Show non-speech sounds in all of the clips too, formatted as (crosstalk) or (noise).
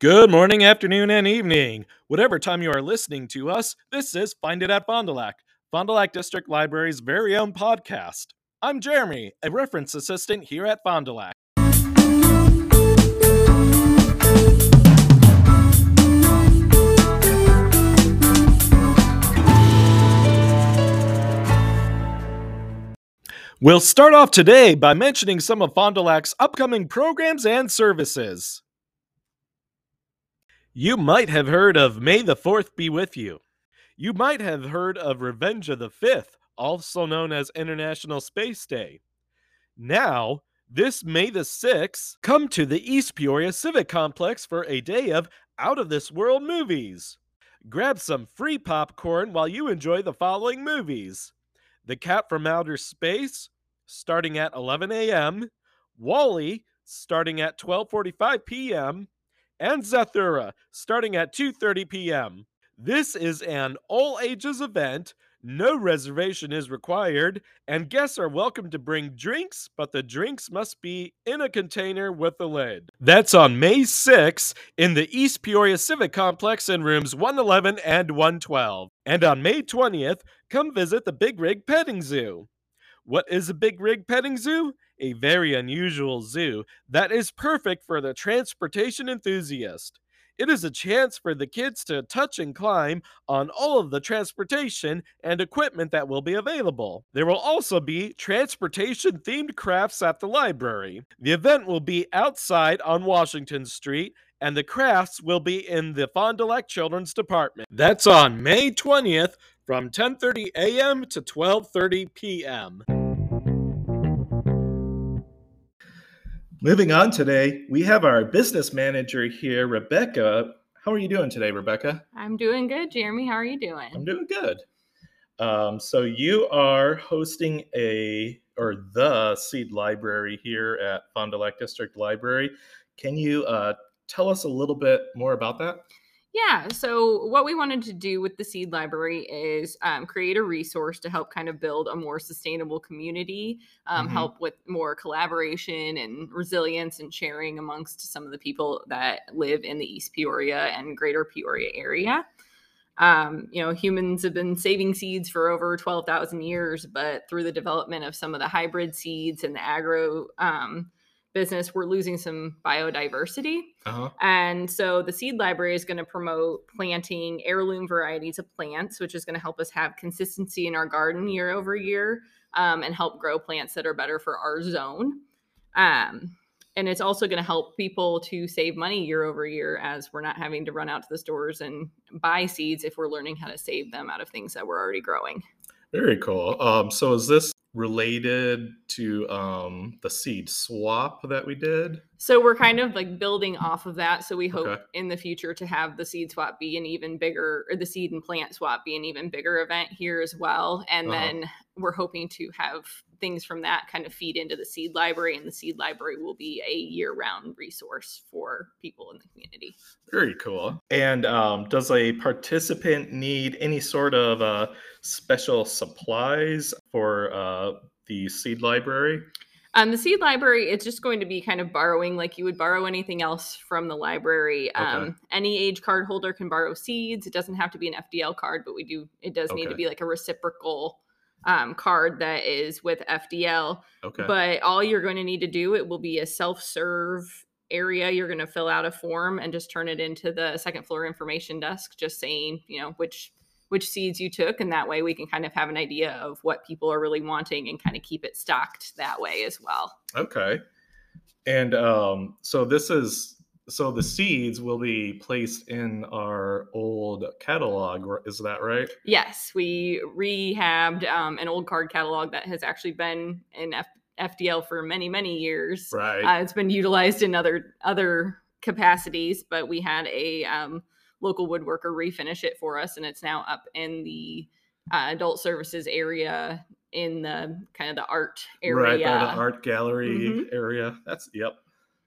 Good morning, afternoon, and evening. Whatever time you are listening to us, this is Find It at Fond du Lac, Fond du Lac District Library's very own podcast. I'm Jeremy, a reference assistant here at Fond du Lac. We'll start off today by mentioning some of Fond du Lac's upcoming programs and services. You might have heard of May the 4th Be With You. You might have heard of Revenge of the 5th, also known as International Space Day. Now, this May the 6th, come to the East Peoria Civic Complex for a day of out of this world movies. Grab some free popcorn while you enjoy the following movies The Cat from Outer Space, starting at 11 a.m., WALL-E, starting at 12:45 p.m., and Zathura, starting at 2:30 p.m. This is an all ages event. No reservation is required, and guests are welcome to bring drinks, but the drinks must be in a container with a lid. That's on May 6 in the East Peoria Civic Complex in rooms 111 and 112. And on May 20th, come visit the Big Rig Petting Zoo. What is a Big Rig Petting Zoo? A very unusual zoo that is perfect for the transportation enthusiast. It is a chance for the kids to touch and climb on all of the transportation and equipment that will be available. There will also be transportation themed crafts at the library. The event will be outside on Washington Street and the crafts will be in the Fond du Lac Children's Department. That's on May 20th from 10:30 a.m. to 12:30 p.m. Moving on today, we have our business manager here, Rebecca. How are you doing today, Rebecca? I'm doing good, Jeremy. How are you doing? I'm doing good. Um, so you are hosting a or the seed library here at Fond du Lac District Library. Can you uh, tell us a little bit more about that? Yeah. So, what we wanted to do with the seed library is um, create a resource to help kind of build a more sustainable community, um, Mhm. help with more collaboration and resilience and sharing amongst some of the people that live in the East Peoria and greater Peoria area. Um, you know, humans have been saving seeds for over 12,000 years, but through the development of some of the hybrid seeds and the agro um, business, we're losing some biodiversity. Uh-huh. And so the seed library is going to promote planting heirloom varieties of plants, which is going to help us have consistency in our garden year over year um, and help grow plants that are better for our zone. Um, and it's also going to help people to save money year over year as we're not having to run out to the stores and buy seeds if we're learning how to save them out of things that we're already growing. Very cool. Um, so is this related to um, the seed swap that we did? So we're kind of like building off of that. So we hope Okay. in the future to have the seed swap be an even bigger, or the seed and plant swap be an even bigger event here as well. And Uh-huh. then we're hoping to have things from that kind of feed into the seed library, and the seed library will be a year-round resource for people in the community. Very cool. And um, does a participant need any sort of uh, special supplies for uh, the seed library? Um, the seed library, it's just going to be kind of borrowing like you would borrow anything else from the library. Um, Any age card holder can borrow seeds. It doesn't have to be an FDL card, but we do. It does need to be like a reciprocal um, card that is with FDL. Okay. But all you're going to need to do, it will be a self-serve area. You're going to fill out a form and just turn it into the second floor information desk, just saying, you know, which which seeds you took, and that way we can kind of have an idea of what people are really wanting and kind of keep it stocked that way as well. Okay. And um, so this is so the seeds will be placed in our old catalog. Is that right? Yes, we rehabbed um, an old card catalog that has actually been in F- FDL for many, many years. Right. Uh, it's been utilized in other other capacities, but we had a um, local woodworker refinish it for us, and it's now up in the uh, adult services area in the kind of the art area. Right by the art gallery Mhm. area. That's yep.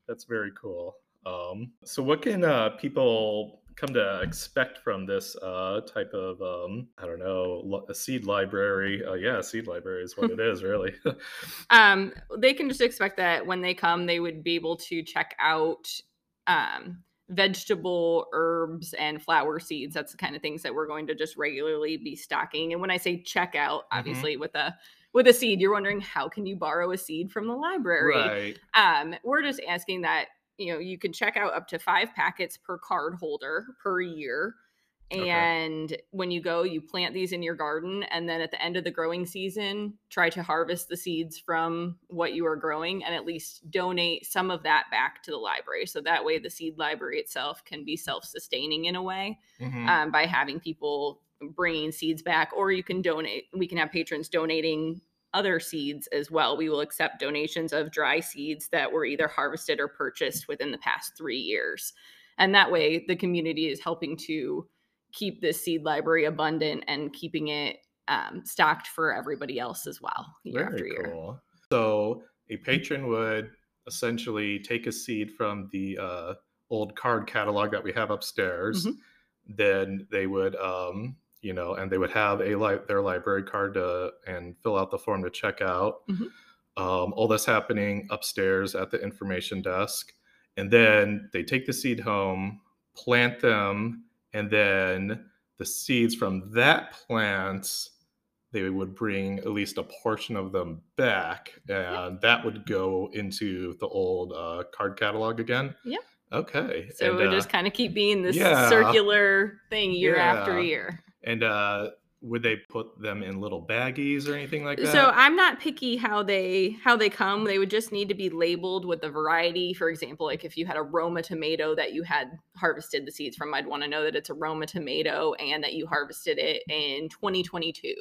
That's very cool. Um, so what can uh, people come to expect from this uh, type of um, I don't know a seed library? Uh, yeah, a seed library is what it is, (laughs) really. (laughs) um, they can just expect that when they come, they would be able to check out um, vegetable, herbs, and flower seeds. That's the kind of things that we're going to just regularly be stocking. And when I say check out, Mhm. obviously with a with a seed, you're wondering how can you borrow a seed from the library? Right. Um, we're just asking that you know you can check out up to five packets per card holder per year. Okay. And when you go, you plant these in your garden, and then at the end of the growing season, try to harvest the seeds from what you are growing and at least donate some of that back to the library. So that way, the seed library itself can be self sustaining in a way Mhm. um, by having people bringing seeds back, or you can donate. We can have patrons donating other seeds as well. We will accept donations of dry seeds that were either harvested or purchased within the past three years. And that way, the community is helping to keep this seed library abundant and keeping it um, stocked for everybody else as well year after year. cool. So a patron would essentially take a seed from the uh, old card catalog that we have upstairs. Mhm. Then they would, um, you know, and they would have a li- their library card to, and fill out the form to check out. Mhm. Um, all this happening upstairs at the information desk, and then they take the seed home, plant them, and then the seeds from that plant they would bring at least a portion of them back, and that would go into the old uh, card catalog again. yeah Okay. So and, would uh, just kind of keep being this yeah. circular thing year after year. And uh, would they put them in little baggies or anything like that? So I'm not picky how they how they come. They would just need to be labeled with the variety. For example, like if you had a Roma tomato that you had harvested the seeds from, I'd want to know that it's a Roma tomato and that you harvested it in 2022.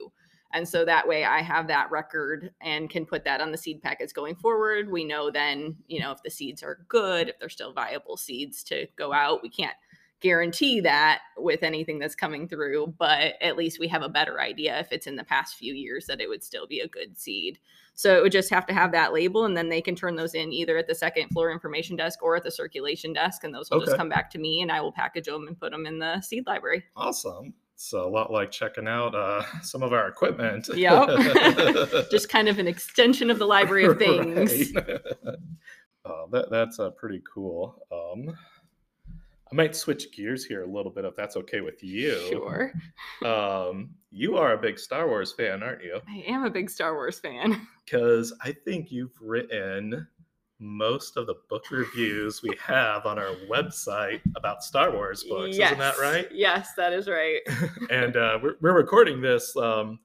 And so that way I have that record and can put that on the seed packets going forward. We know then, you know, if the seeds are good, if they're still viable seeds to go out. We can't guarantee that with anything that's coming through, but at least we have a better idea if it's in the past few years that it would still be a good seed. So it would just have to have that label, and then they can turn those in either at the second floor information desk or at the circulation desk, and those will just come back to me, and I will package them and put them in the seed library. awesome. It's a lot like checking out uh, (laughs) some of our equipment. Yep. (laughs) Just kind of an extension of the library of (laughs) things. Right. uh, that that's uh, pretty cool. Um, I might switch gears here a little bit if that's okay with you. Sure. Um, you are a big Star Wars fan, aren't you? I am a big Star Wars fan. (laughs) Because I think you've written most of the book reviews we have on our website about Star Wars books. Isn't that right? Yes, that is right. (laughs) and uh, we're, we're recording this um,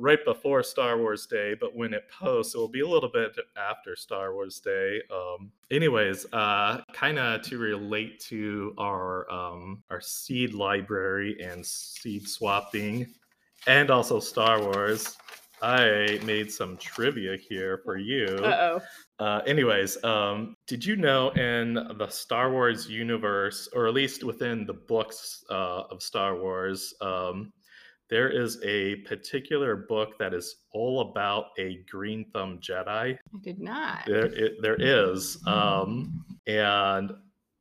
right before Star Wars Day, but when it posts, it will be a little bit after Star Wars Day. Um, anyways, uh, kind of to relate to our um, our seed library and seed swapping, and also Star Wars. I made some trivia here for you. Uh oh. Uh, anyways, um, did you know in the Star Wars universe, or at least within the books uh, of Star Wars, um, there is a particular book that is all about a green thumb Jedi? I did not. There, it, there is, um, (laughs) and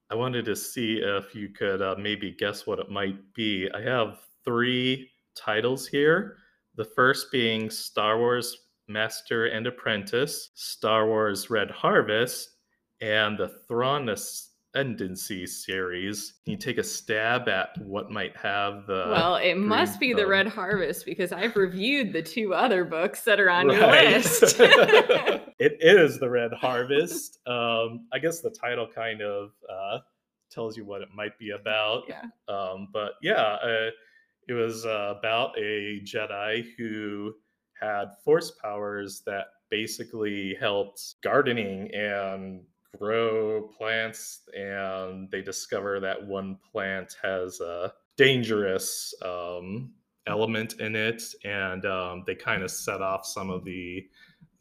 I wanted to see if you could uh, maybe guess what it might be. I have three titles here. The first being Star Wars Master and Apprentice, Star Wars Red Harvest, and the Thrawn Ascendancy series. Can you take a stab at what might have the well, it must be the. Red Harvest because I've reviewed the two other books that are on your list. (laughs) (laughs) it is the Red Harvest. Um, I guess the title kind of uh, tells you what it might be about. yeah. Um, but yeah, uh, it was uh, about a Jedi who had force powers that basically helped gardening and grow plants. And they discover that one plant has a dangerous um, element in it. And um, they kind of set off some of the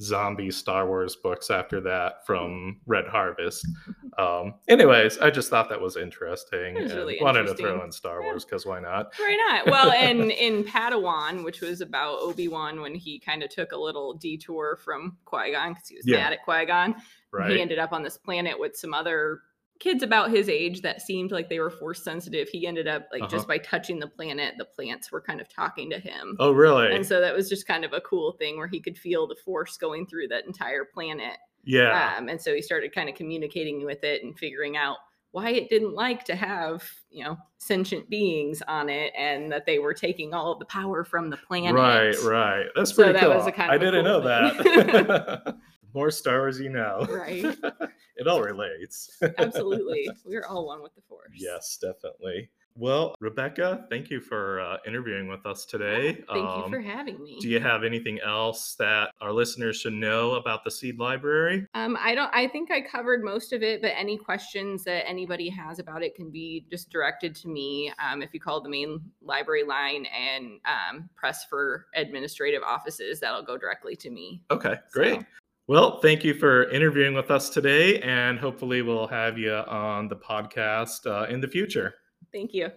zombie Star Wars books after that from Red Harvest. (laughs) Um, anyways, I just thought that was interesting. Was really wanted to throw in Star. Wars because why not? Why not? Well, and (laughs) in Padawan, which was about Obi Wan when he kind of took a little detour from Qui Gon because he was Yeah. mad at Qui Gon. Right? He ended up on this planet with some other kids about his age that seemed like they were force sensitive. He ended up like Uh-huh. just by touching the planet, the plants were kind of talking to him. oh, really? And so that was just kind of a cool thing where he could feel the force going through that entire planet. yeah. Um, and so he started kind of communicating with it and figuring out why it didn't like to have you know sentient beings on it and that they were taking all of the power from the planet Right, right. That's So pretty that cool. was a kind I of a didn't cool know thing. that. (laughs) (laughs) More Star Wars you know. Right. (laughs) it all relates. (laughs) absolutely we're all one with the force Yes, definitely. Well, Rebecca, thank you for uh, interviewing with us today. thank Um, you for having me Do you have anything else that our listeners should know about the Seed Library? Um, I don't. I think I covered most of it, but any questions that anybody has about it can be just directed to me. Um, if you call the main library line and um, press for administrative offices, that'll go directly to me. Okay, great. So, Well, thank you for interviewing with us today, and hopefully, we'll have you on the podcast uh, in the future. thank you.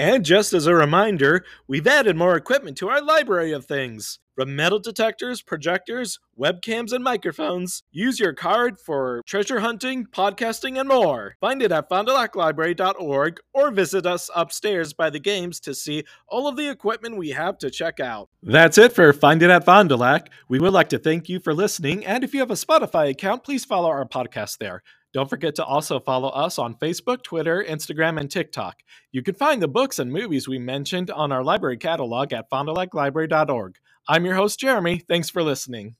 And just as a reminder, we've added more equipment to our library of things. From metal detectors, projectors, webcams, and microphones, use your card for treasure hunting, podcasting, and more. Find it at fondulaclibrary.org or visit us upstairs by the games to see all of the equipment we have to check out. That's it for Find It at Fond du Lac. We would like to thank you for listening, and if you have a Spotify account, please follow our podcast there. Don't forget to also follow us on Facebook, Twitter, Instagram, and TikTok. You can find the books and movies we mentioned on our library catalog at fondulaclibrary.org. I'm your host, Jeremy. Thanks for listening.